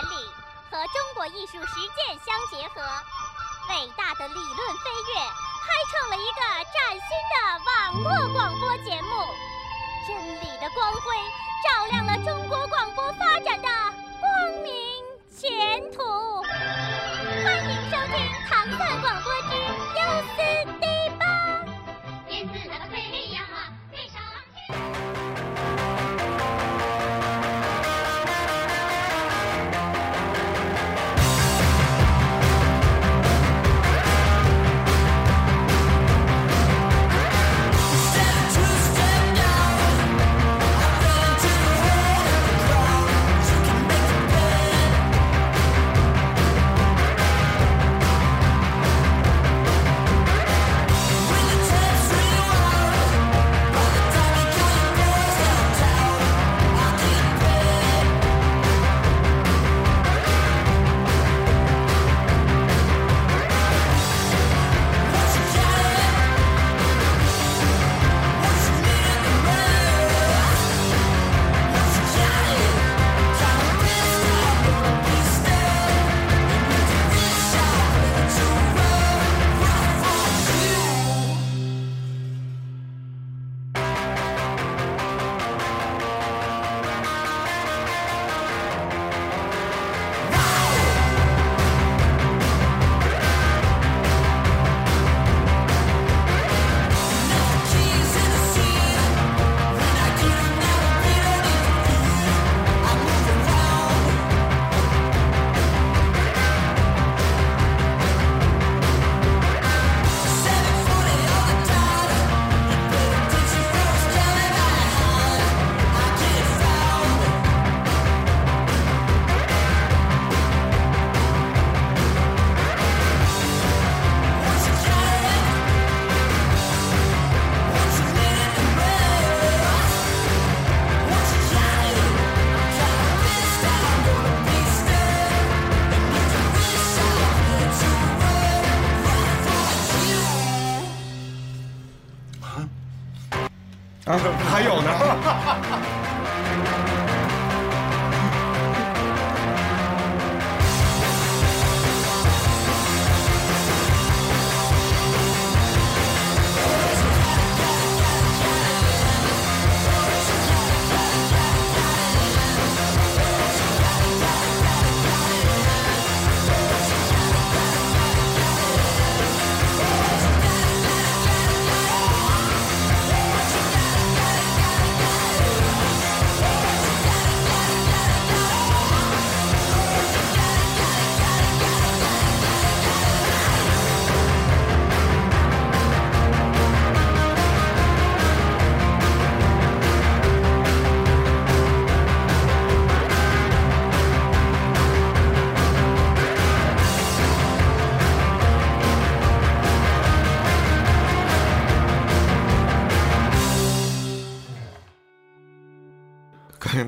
原理和中国艺术实践相结合，伟大的理论飞跃，开创了一个崭新的网络广播节目。真理的光辉照亮了中国广播发展的光明前途。欢迎收听《唐蒜广播之优思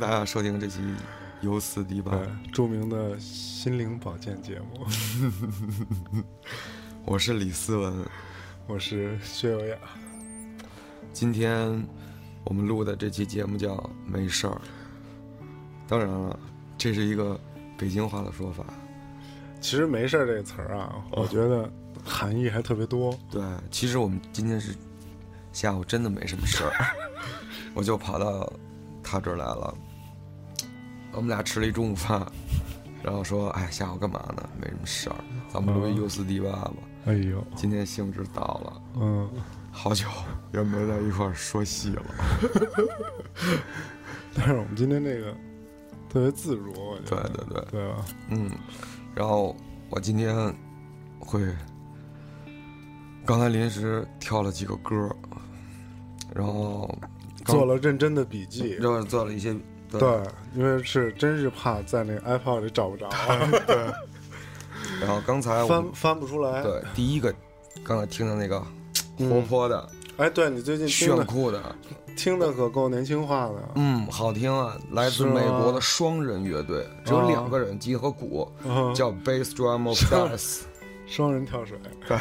大家收听这期《优思迪吧》，著名的心灵保健节目，我是李思文。我是薛有雅。今天我们录的这期节目叫《没事儿》，当然了，这是一个北京话的说法。其实“没事儿”这个词儿啊，我觉得含义还特别多。对，其实我们今天是下午真的没什么事儿，我就跑到他这儿来了。我们俩吃了一中午饭，然后说：“哎，下午干嘛呢？没什么事儿，咱们录一 U 四 D 八吧。哎呦，今天兴致到了，嗯，好久也没在一块儿说戏了。但是我们今天那个特别自如，我觉得，对对对，对吧？嗯，然后我今天会刚才临时挑了几个歌，然后做了认真的笔记，然后做了一些对。对，因为是真是怕在那个 iPod 里找不着，对，然后刚才我翻翻不出来。对第一个刚才听的那个嗯。活泼的、哎，对你最近炫酷的，听的可够年轻化的，嗯，好听啊！来自美国的双人乐队，只有两个人，吉和鼓，嗯叫 Bass Drum of 是 Dice，双人跳水。对，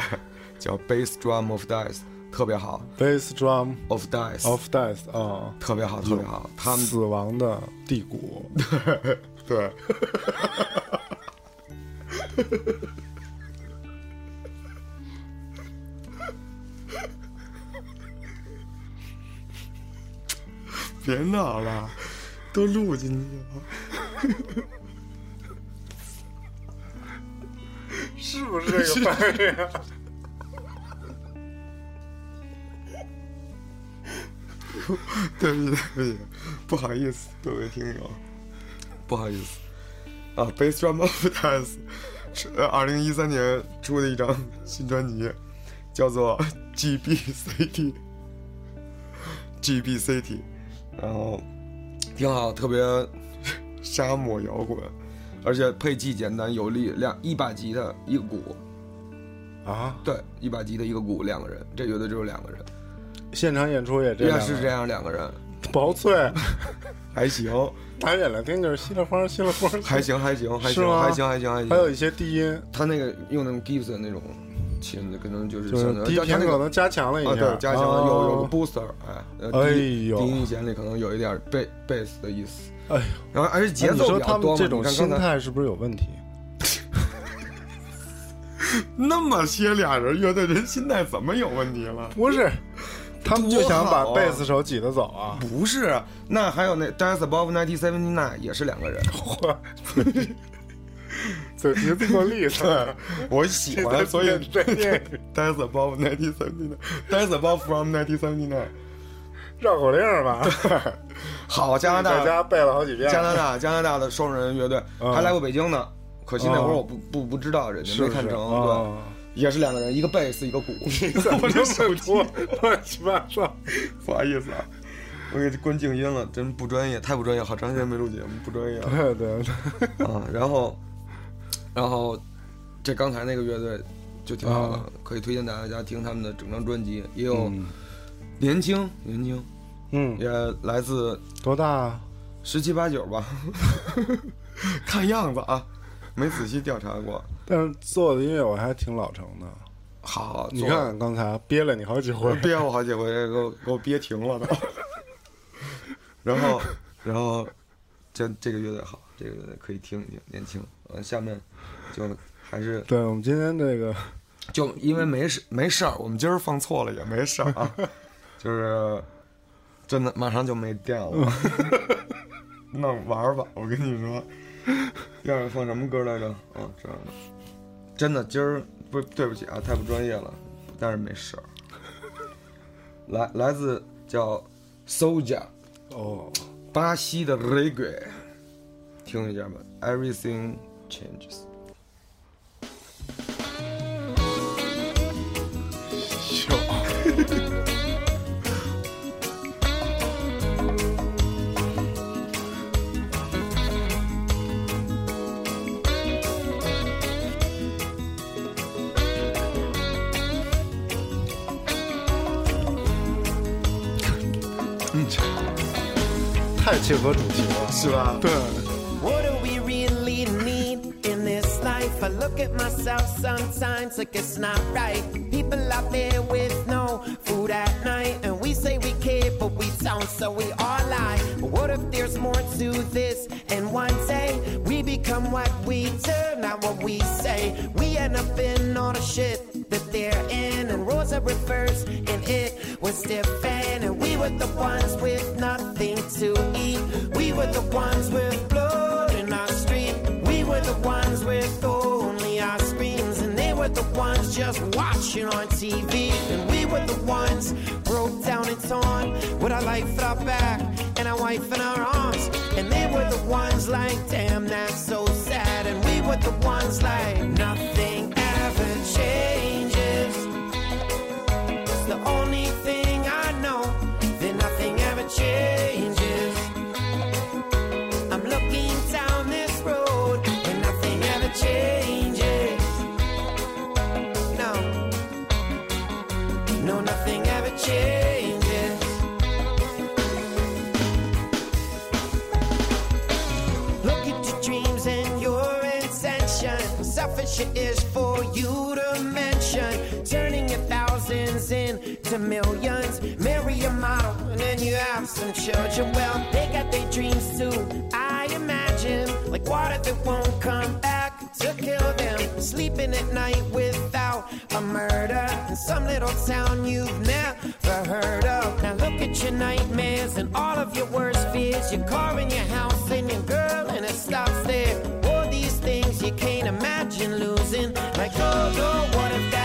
叫 Bass Drum of Dice，特别好，Bass Drum，of Death of Death 啊，特别好，特别好。他们死亡的帝国，对，别闹了，都录进去了。是不是这个翻译啊？对不起，对不起，不好意思，各位听友，不好意思啊。Bass Drum of Death 是呃二零一三年出的一张新专辑，叫做 GBCT。GBCT，然后挺好，特别沙漠摇滚，而且配器简单有力，两一把吉他一个鼓，啊，对，一把吉他一个鼓，两个人，这乐队只有两个人，现场演出也这样啊，也是这样，两个人。薄脆，还行。打眼来听就是稀里花稀里哗，还行，还行，还行，还行，还行，还行。还有一些低音，他那个用那种 Gibson 那种琴的，可能就是低频可能加强了一啊，下，对，加强了有有个哦 booster，哎，呃哎低呦。低音弦里可能有一点贝贝斯的意思，哎呦，然后而且节奏比较多嘛。他们这种心态是不是有问题？那么些俩人乐队人心态怎么有问题了？不是，他们就想把贝斯手挤得走啊！不是，那还有那 Dance Above 1979也是两个人，嚯，嘴皮子够利索，我喜欢，所以对对。Dance Above 1979，Dance Above from Ninety Seventy Nine。绕口令吧，好，加拿大在家背了好几遍。加拿大加拿大的双人乐队嗯。还来过北京呢，可惜那会儿哦我不不不知道，人家没看成，对，哦也是两个人，一个贝斯一个鼓。我这手机乱七八糟。不好意思啊，我给关静音了，真不专业，太不专业，好长时间没录节目，不专业啊。对对对，啊然后，然后这刚才那个乐队就挺好的，啊可以推荐大家听他们的整张专辑，也有嗯年轻年轻，嗯，也来自多大啊？十七八九吧，看样子啊，没仔细调查过。但是做的音乐我还挺老成的。好，你看刚才憋了你好几回，憋我好几回，给我给我憋停了都。然后，然后，这这个乐队好，这个乐队可以听一听，年轻。嗯，下面就还是对我们今天这个就因为没事没事儿，我们今儿放错了也没事儿啊，就是真的马上就没电了，那玩儿吧，我跟你说。要是放什么歌来着？嗯，这样的，真的今儿不对不起啊，太不专业了，但是没事儿。来来自叫 Soja 哦，巴西的 Reggae，听一下吧，Everything Changes。太切合主题了，是吧？对。 What do we really need in this life? I look at myself sometimes like it's not right. People out there with no food at night, and we say we care, but we don't, so we all lie. But what if there's more to this? And one day we become what we do, not what we say. We end up in all the shit and Rosa and it was different, and we were the ones with nothing to eat. We were the ones with blood in our street. We were the ones with only our screens, and they were the ones just watching on TV. And we were the ones broke down and torn with our life at our back and our wife in our arms. And they were the ones like, damn, that's so sad. And we were the ones like, nothing Selfish it is for you to mention. Turning your thousands into millions. Marry a model and then you have some children. Well, they got their dreams too. I imagine. like water that won't come back to kill them. Sleeping at night without a murder in some little town you've never heard of. Now look at your nightmares and all of your worst fears. Your car and your house and your girl, and it stops there. You can't imagine losing. Like, oh, no, what if that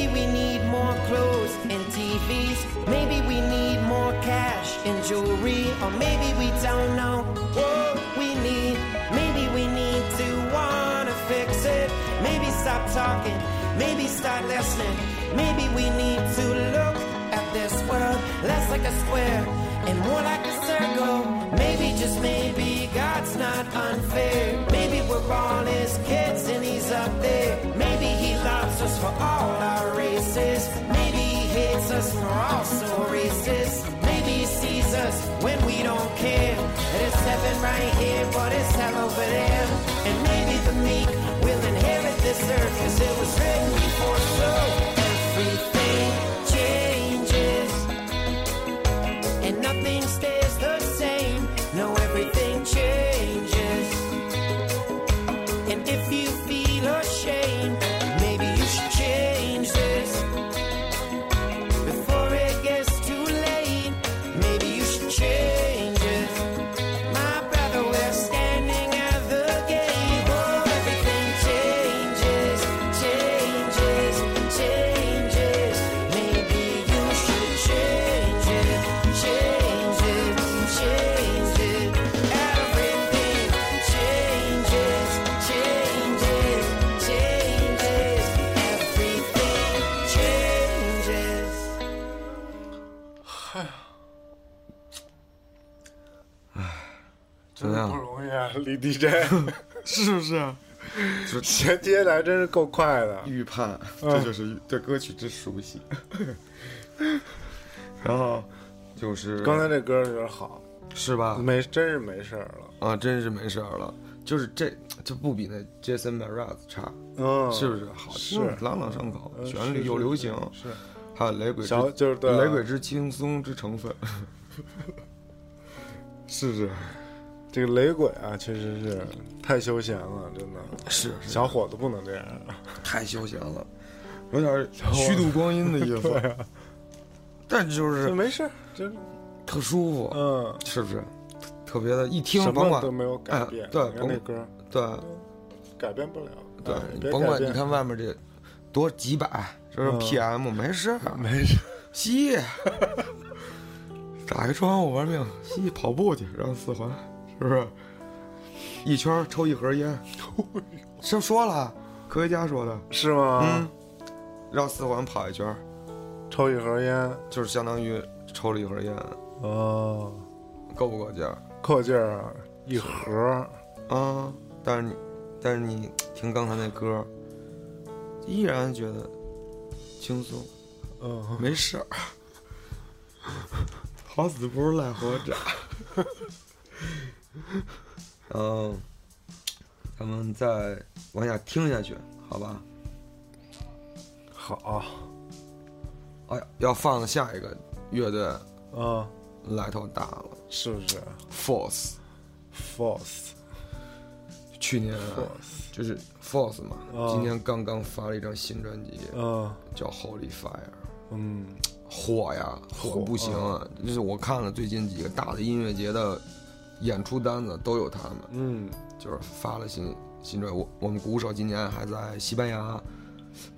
Maybe we need more clothes and TVs. Maybe we need more cash and jewelry. Or maybe we don't know what we need. Maybe we need to wanna fix it. Maybe stop talking. Maybe start listening. Maybe we need to look at this world less like a square and more like a circle. Maybe just maybe God's not unfair. Maybe we're all his kids and he's up there. Loves us for all our races. Maybe he hates us for also racist. Maybe he sees us when we don't care. That it's heaven right here, but it's hell over there. And maybe the meek will inherit this earth, cause it was written before so. Everything 怎么样不容易啊，李 DJ，是不是？就衔接的还真是够快的。预判，嗯这就是对歌曲之熟悉。然后就是刚才这歌有点好，是吧？没真是没事儿了。啊，真是没事儿了。就是这就不比那 Jason Mraz 差，嗯，是不是？好听，是朗朗上口，嗯旋律又流行，是还有雷鬼之小就是对啊雷鬼之轻松之成分，是不是？这个雷鬼啊，确实是太休闲了，真的。是小伙子不能这样。太休闲了，有点虚度光阴的意思。但就是没事儿，真特舒服，嗯，是不是？特别的，一听甭管都没有改变哎。对甭歌对改变不了。对甭管你看外面这多几百，这是嗯 PM，没事，没事，吸，打开窗户玩命吸，跑步去绕四环，是不是？一圈抽一盒烟，这说了，科学家说的，是吗？嗯，绕四环跑一圈，抽一盒烟，就是相当于抽了一盒烟，哦，够不够劲儿够劲儿啊，一盒，啊？但是你，但是你听刚才那歌，依然觉得轻松，嗯，没事儿，好死不如赖活着。嗯，咱们再往下听下去，好吧？好，哎呀，要放下一个乐队嗯，来头大了。是不是，Force，？Force，去年就是 Force 嘛，啊。今年刚刚发了一张新专辑，嗯叫 Holy Fire。嗯，火呀，火不行啊！就是我看了最近几个大的音乐节的演出单子都有他们，嗯，就是发了新新专辑。我我们鼓手今年还在西班牙，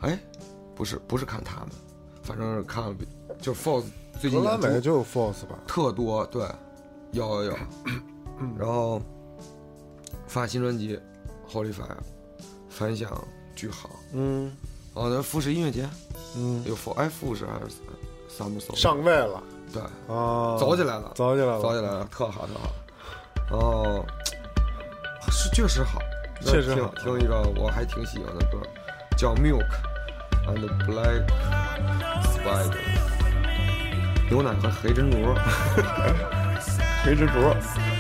哎，不是不是看他们，反正是看了，就是 Force 最近演出美就有 Force 吧？特多，对，有有有，然后发新专辑，Holy Fire，反响巨好。嗯哦，那富士音乐节嗯，有 For 哎富士还是 Summer Soul 上位了对，啊，走起来了，走起来了，走起来了，特好特好。然后是确实好，确实好听一个我还挺喜欢的歌，叫 Milk and Black Spider，牛奶和黑珍珠。黑蜘蛛。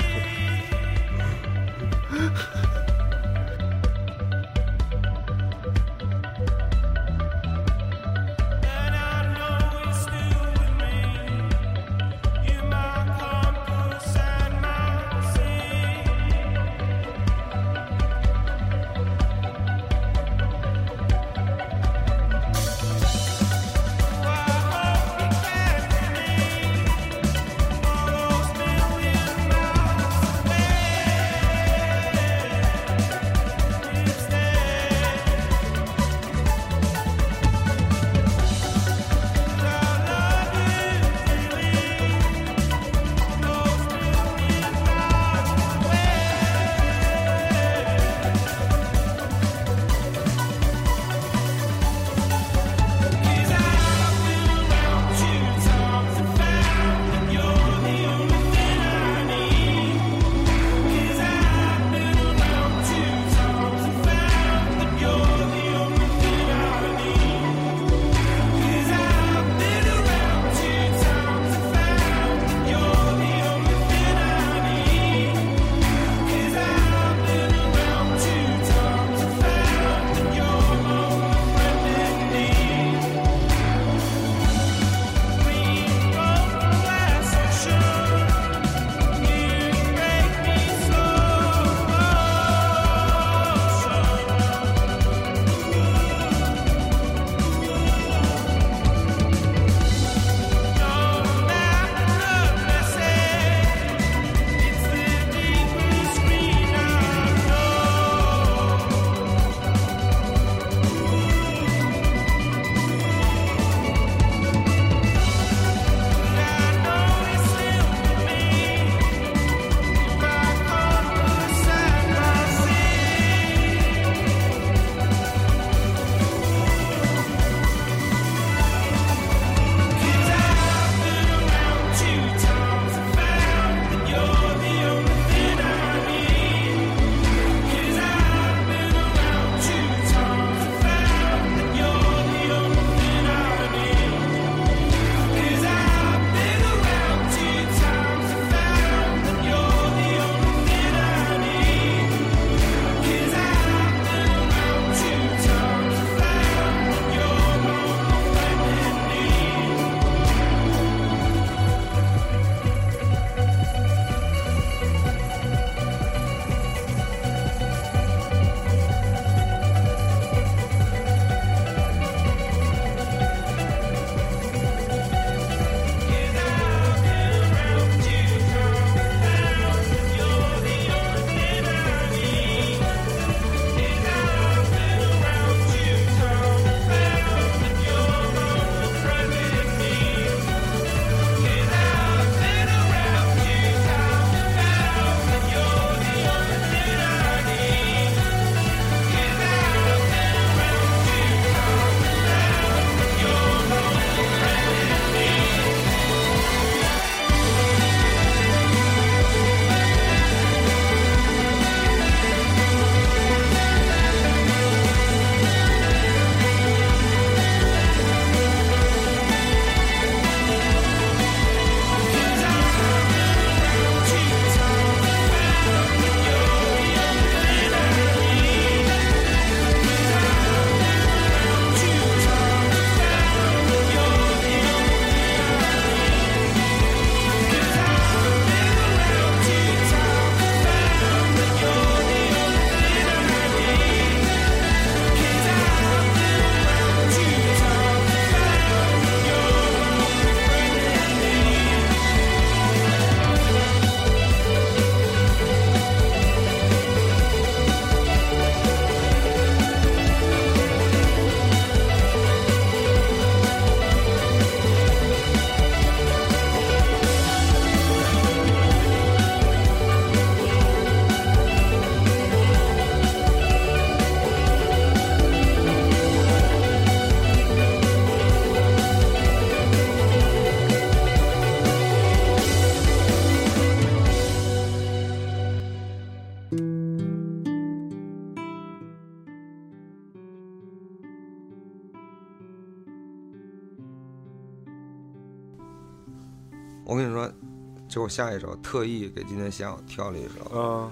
就下一首特意给今天下午挑了一首，啊，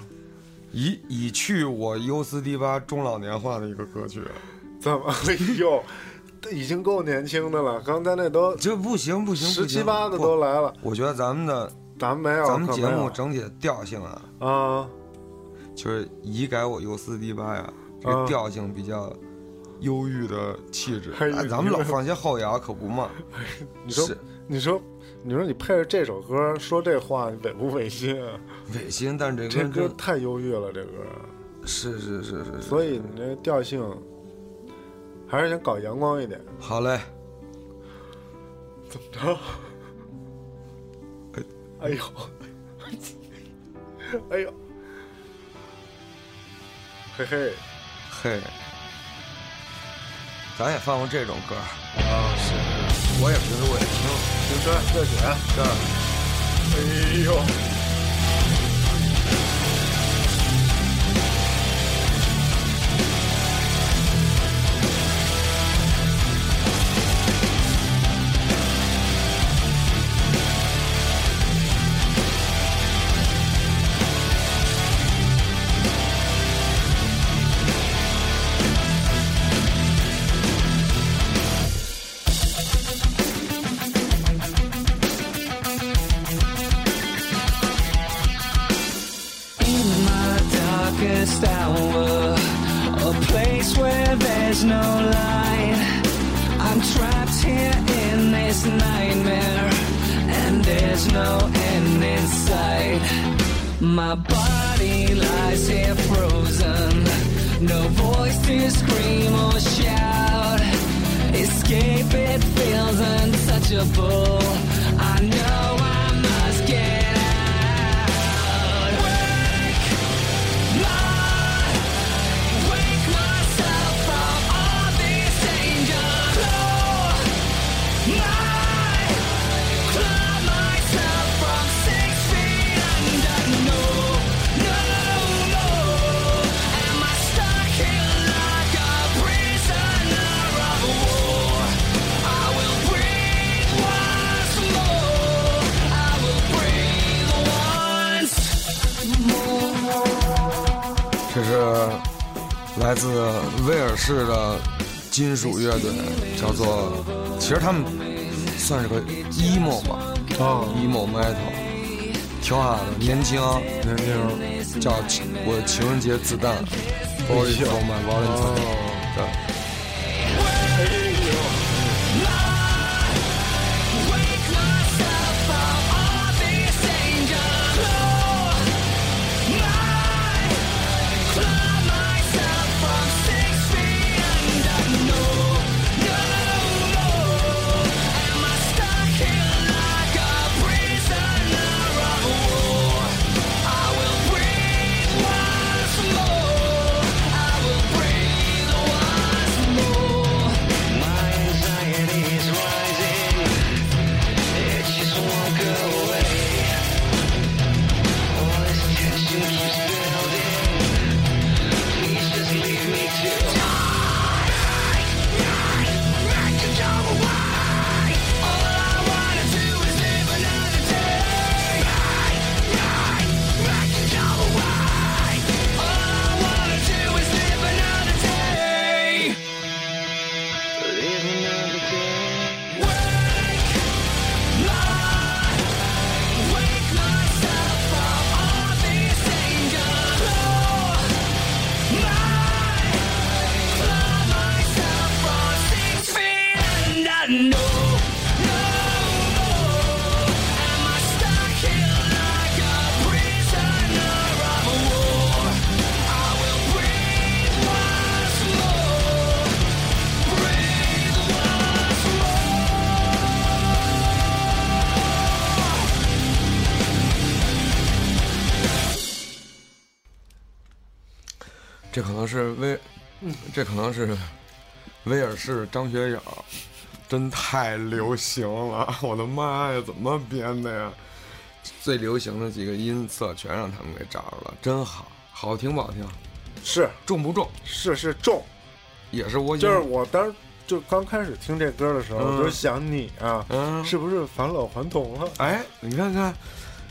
已已去我优斯迪巴中老年化的一个歌曲，怎么？哎呦，这已经够年轻的了，刚才那都这不行不行，十七八的都来了，我觉得咱们的咱们没有，咱们节目整体的调性啊，啊，就是以改我优斯迪巴呀，这个啊调性比较忧郁的气质。哎，咱们老放些后摇可不嘛？你说你说你说你配着这首歌说这话，你违不违心啊？违心，但是这这歌歌太忧郁了，这歌，是是是是是。所以你这调性还是想搞阳光一点。好嘞，怎么着？哎呦，哎呦，嘿嘿嘿，咱也放过这种歌，啊，是我也平时我也听。这，这姐，这儿，哎呦！威尔士的金属乐队，叫做，其实他们算是个 emo 吧啊，，emo metal，挺好的，年轻，年轻，叫我的情人节子弹，Body for my Valentine，对。这可能是威尔士张学友，真太流行了！我的妈呀，怎么编的呀？最流行的几个音色全让他们给找着了，真好，好听不好听？是重不重？是是重，也是我就是我当时就刚开始听这歌的时候，嗯我就想你啊，嗯，是不是返老还童了？哎，你看看，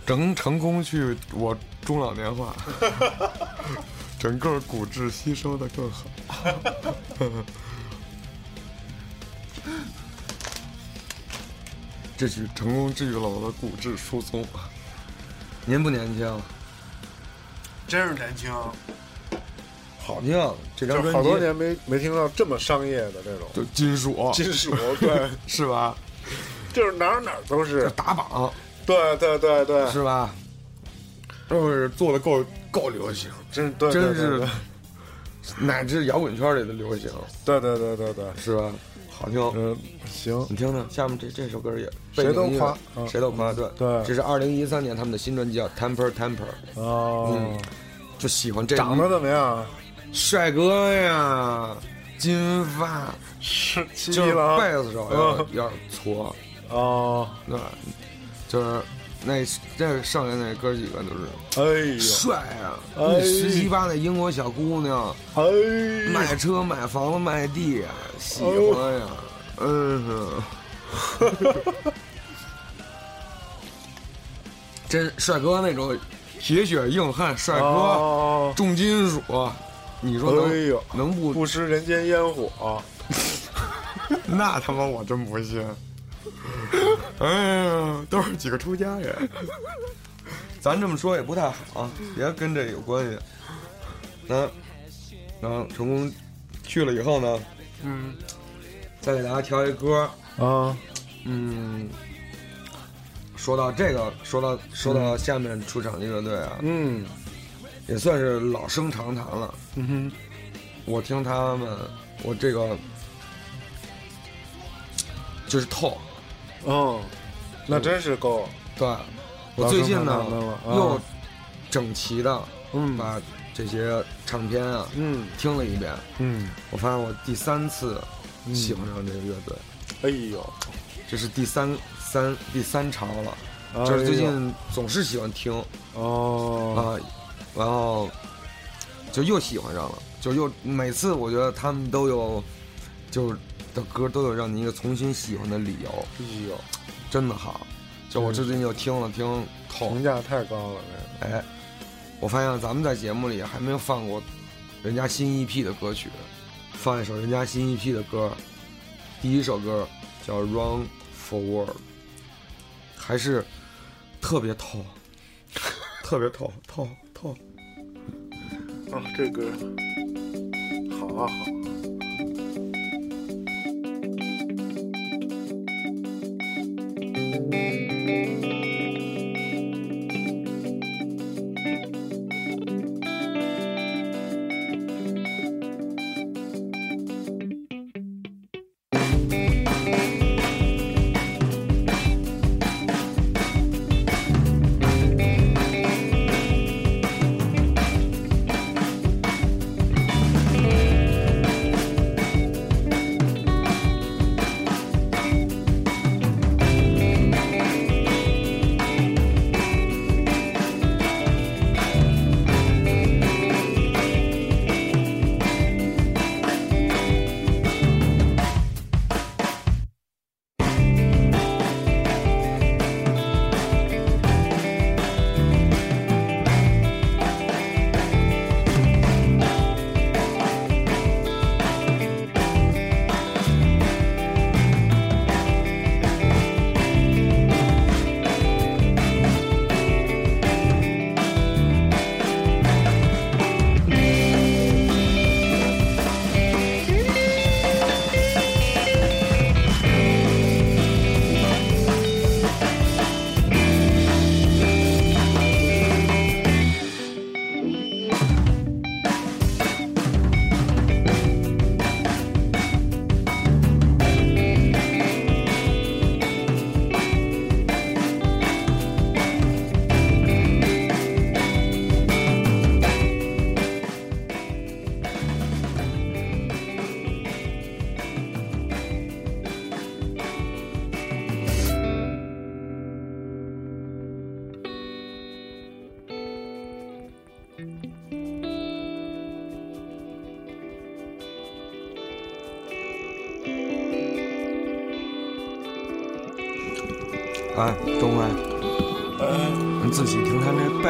整成功去我中老年化，整个骨质吸收的更好。这曲成功治愈了我的骨质疏松。您不年轻，真是年轻，好听。这张专辑好多年没没听到这么商业的这种就金属，金属，对，是吧？就是哪儿哪儿都是，打榜对对对对，是吧？就是做的够够流行，真对，真对是乃至摇滚圈里的流行，对对对对对，是吧？好听。嗯，行，你听听，下面这这首歌也谁都夸嗯。谁都夸，对。对。这是二零一三年他们的新专辑叫《Temper Temper》，哦，嗯就喜欢这长得怎么样？帅哥呀，金发，是七就贝斯手要嗯。有点搓，哦，对？就是那这剩下那哥几个都是哎呦，帅啊，哎。那十七八的英国小姑娘，哎。买，车买房子卖地呀，喜欢呀，嗯哼，真帅哥那种铁血硬汉帅哥，哦。重金属，你说能、哎，能不？不食人间烟火，那他妈我真不信。哎呀，都是几个出家人，咱这么说也不太好，啊别跟这有关系。那，然后成功去了以后呢，嗯再给大家挑一歌，啊，嗯，说到这个，说到说到下面出场的乐队啊，嗯。也算是老生常谈了。嗯我听他们，我这个就是透，哼，哦，那真是够，对，我最近呢又整齐的嗯。把这些唱片啊嗯。听了一遍，嗯，我发现我第三次喜欢上这个乐队，哎呦，这是第三三第三潮了，哎就是最近总是喜欢听。哦，啊，然后就又喜欢上了，就又每次我觉得他们都有就是的歌都有让你一个重新喜欢的理由，哎呦，真的好。就我最近又听了听透评，价太高了，哎，我发现咱们在节目里还没有放过人家新 EP 的歌曲，放一首人家新 EP 的歌，第一首歌叫《Run Forward》，还是特别透，特别透透透。个啊，这歌好啊好。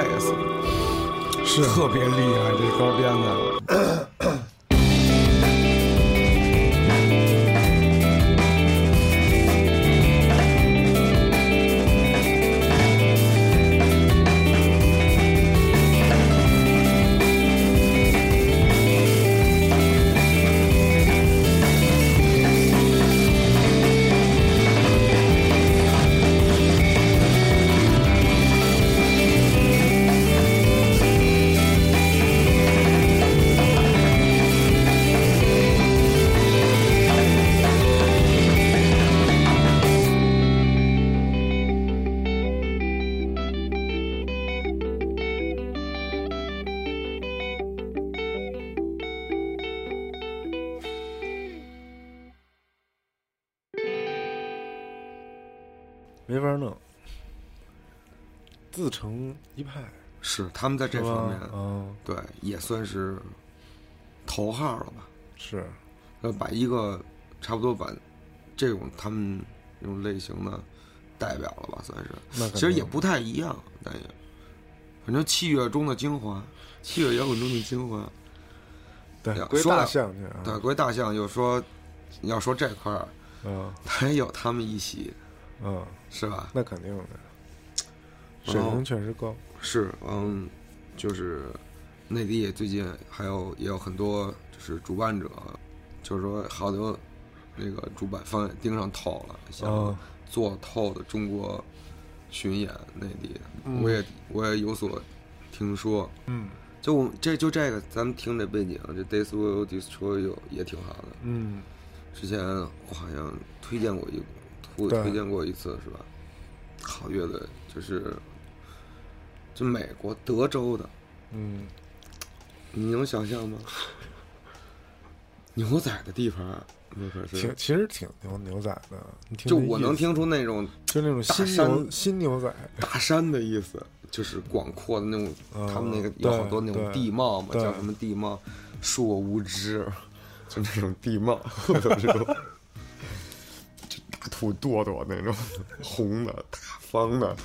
贝斯，是。特别厉害，这歌编一派，是他们在这方面，嗯，对，也算是头号了吧。是，要，把一个差不多把这种他们这种类型的代表了吧，算是。其实也不太一样，但也反正器乐中的精华，器乐摇滚中的精华。对呀，说大象去啊，对，归大象又说，要说这块儿，嗯他也有他们一席，嗯，是吧？那肯定的，水平确实高，是，嗯，就是内地最近还有也有很多就是主办者，就是说好多那个主办方也盯上透了，想嗯做透的中国巡演内地，嗯我也我也有所听说。嗯就我这就这个，咱们听这背景，这 Days Will Destroy You 也挺好的。嗯，之前我好像推荐过一推推荐过一次是吧？好乐队就是就美国德州的，嗯，你能想象吗？牛仔的地方，那可挺是，其实挺牛牛仔的，你听就我能听出那种就那种新牛新牛仔，大山的意思，就是广阔的那种，嗯他们那个有好多那种地貌嘛，叫什么地貌？恕我无知，就那种地貌，就大土垛垛那种，红的、大方的，就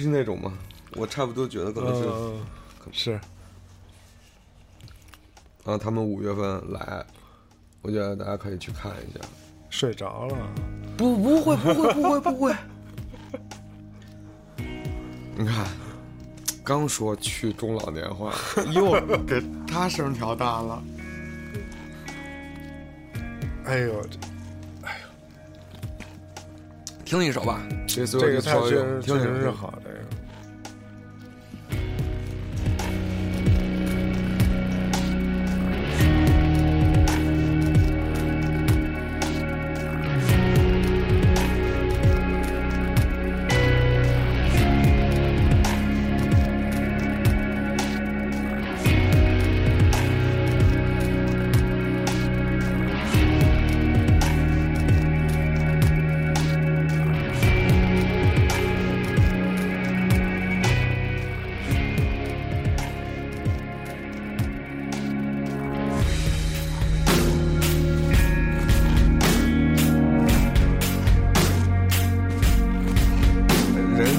是那种嘛。我差不多觉得可能是，嗯，是，然后他们五月份来，我觉得大家可以去看一下。睡着了，不，不会，不会，不会，不会。你看，刚说去中老年化，又给他声调大了。哎呦，这听一首吧，这这个太确实确实是好，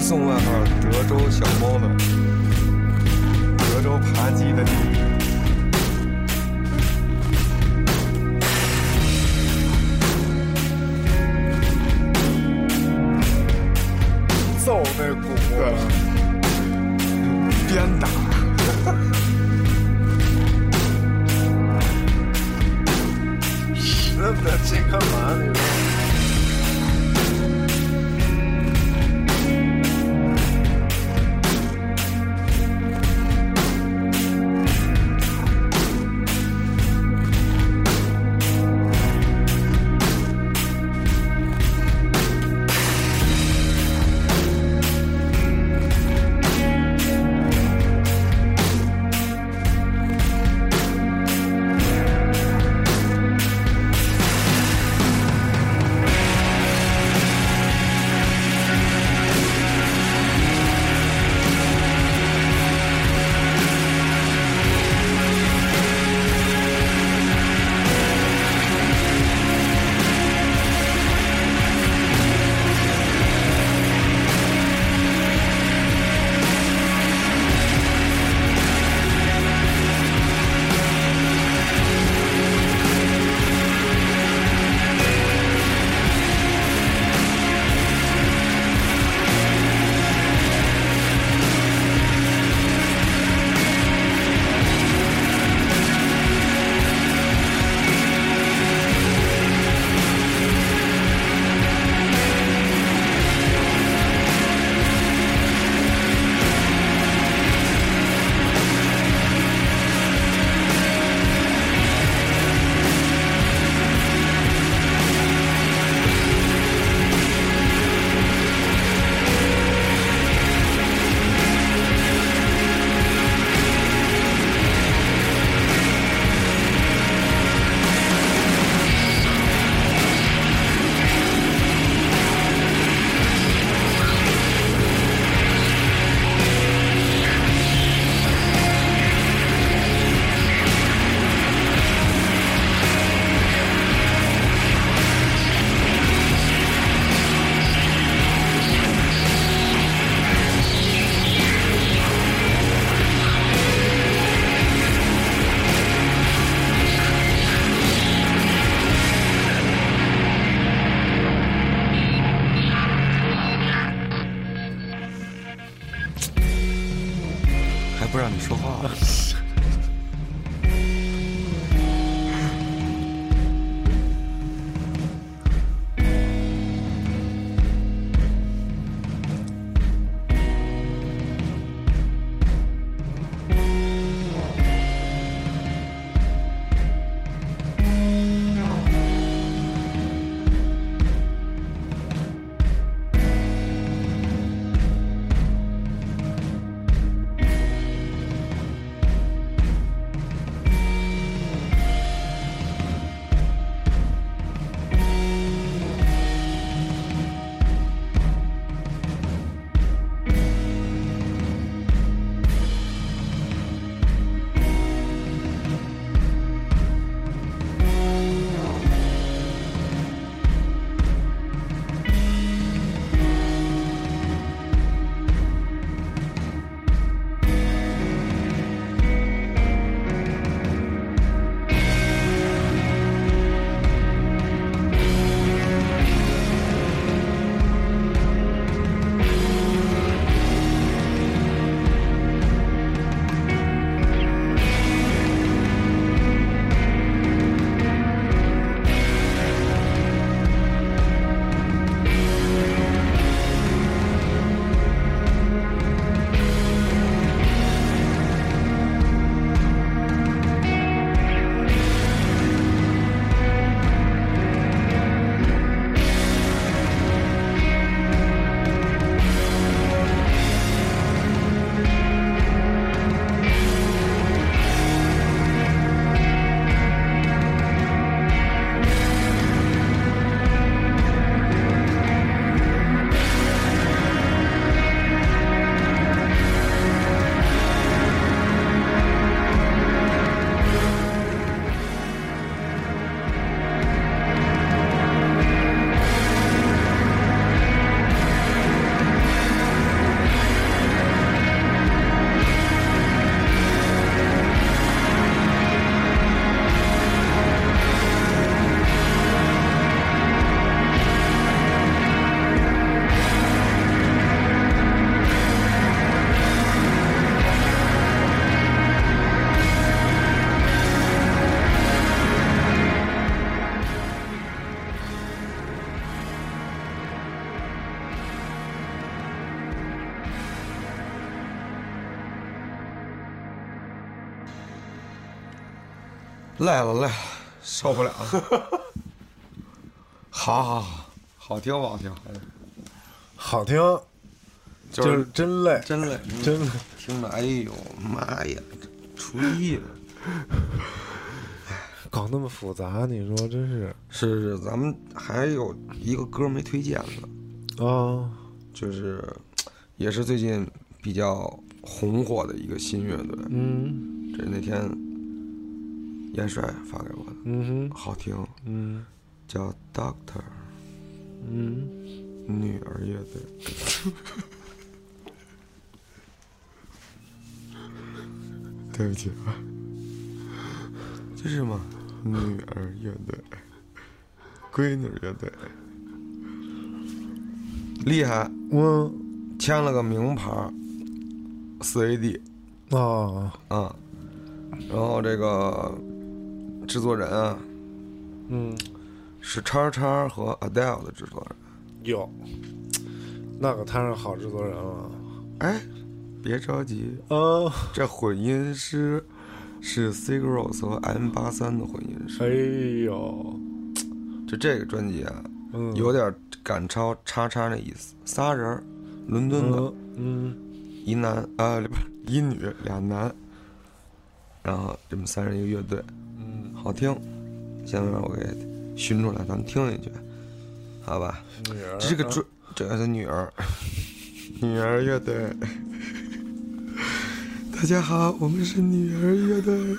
送外号“德州小猫”的，德州扒鸡的弟弟。累了累了，受不了了。好好好，好听不好听？哎好听，就就是真累，真累，真累。听着，哎呦妈呀，出意了。搞那么复杂，你说真是是是，咱们还有一个歌没推荐呢，啊？就是也是最近比较红火的一个新乐队，嗯这是那天燕帅发给我的，嗯哼。好听，嗯。叫 Doctor 嗯，女儿乐队。对不起啊，就是嘛，女儿乐队，闺女乐队，厉害，我签了个名牌四 AD 啊啊，然后这个制作人啊嗯。是叉叉和 Adele 的制作人。有，那可摊上好制作人了。哎，别着急，啊！这混音师是 c i g r o s 和 M 八三的混音师。哎呦，就这个专辑啊，嗯，有点赶超叉叉那意思。仨人，伦敦的，嗯嗯。一男啊，不是一女俩男，然后这么三人一个乐队，嗯，好听。下面我给寻出来，咱们听一句，好吧？女儿这是个专，这是女儿，女儿乐队。大家好，我们是女儿乐队。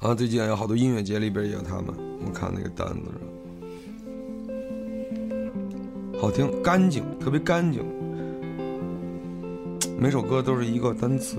啊，最近有好多音乐节里边也有他们，我看那个单子上，好听，干净，特别干净。每首歌都是一个单词。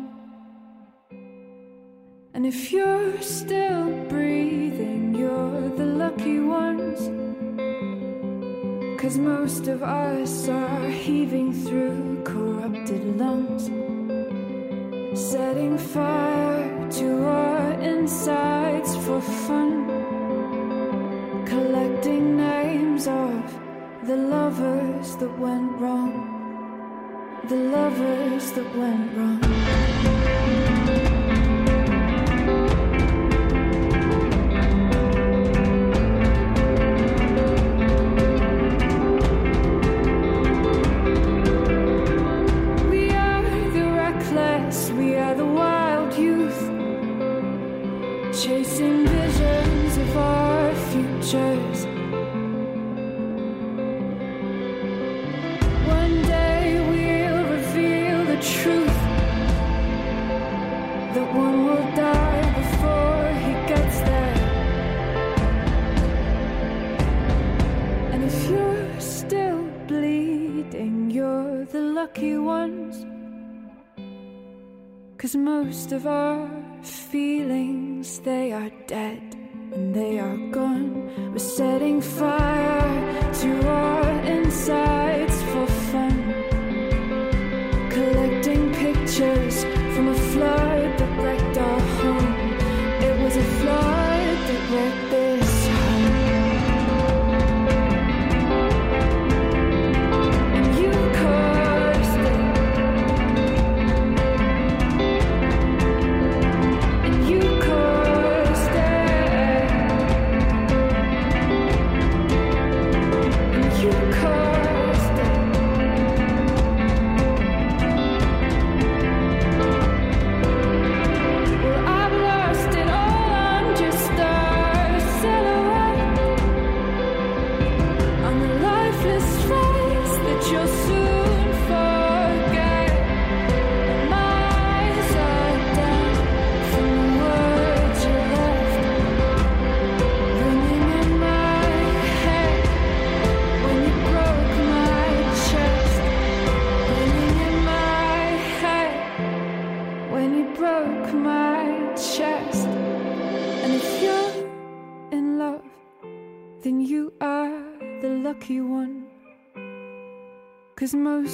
And if you're still breathing, you're the lucky ones. Cause most of us are heaving through corrupted lungs, setting fire to our insides for fun, collecting names of the lovers that went wrong, the lovers that went wrong.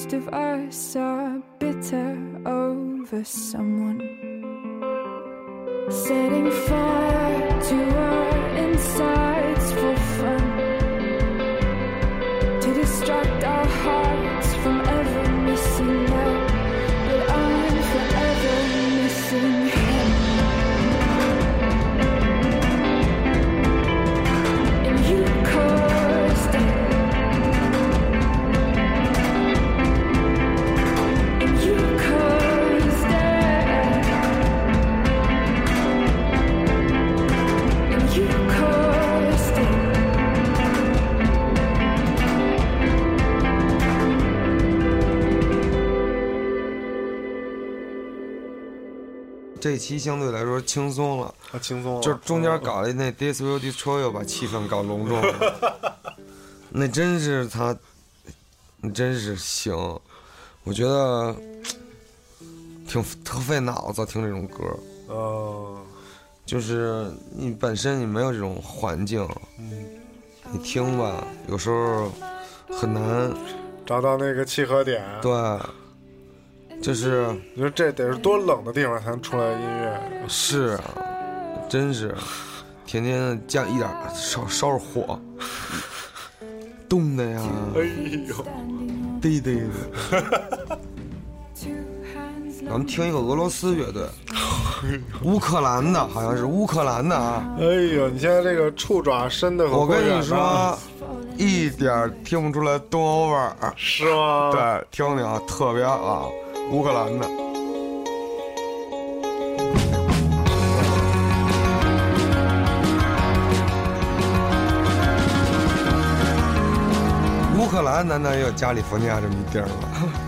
Most of us are bitter over someone. 这期相对来说轻松了，啊，轻松了，就是中间搞的那 This Will Destroy You 把气氛搞隆重了，那真是他，你真是行，我觉得挺特费脑子听这种歌，呃，就是你本身你没有这种环境，你听吧，有时候很难，找到那个契合点。对，就是你说这得是多冷的地方才能出来音乐？是啊，真是，天天降一点烧烧着火，冻的呀，哎呦，对对的。咱们听一个俄罗斯乐队，乌克兰的，好像是乌克兰的啊。哎呦，你现在这个触爪伸的我跟你说，一点听不出来东欧味儿。是吗？，对，听听啊，特别好，乌克兰的。乌克兰难道也有加利福尼亚这么一地儿吗？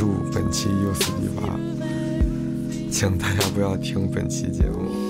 祝本期又是第八，请大家不要听本期节目。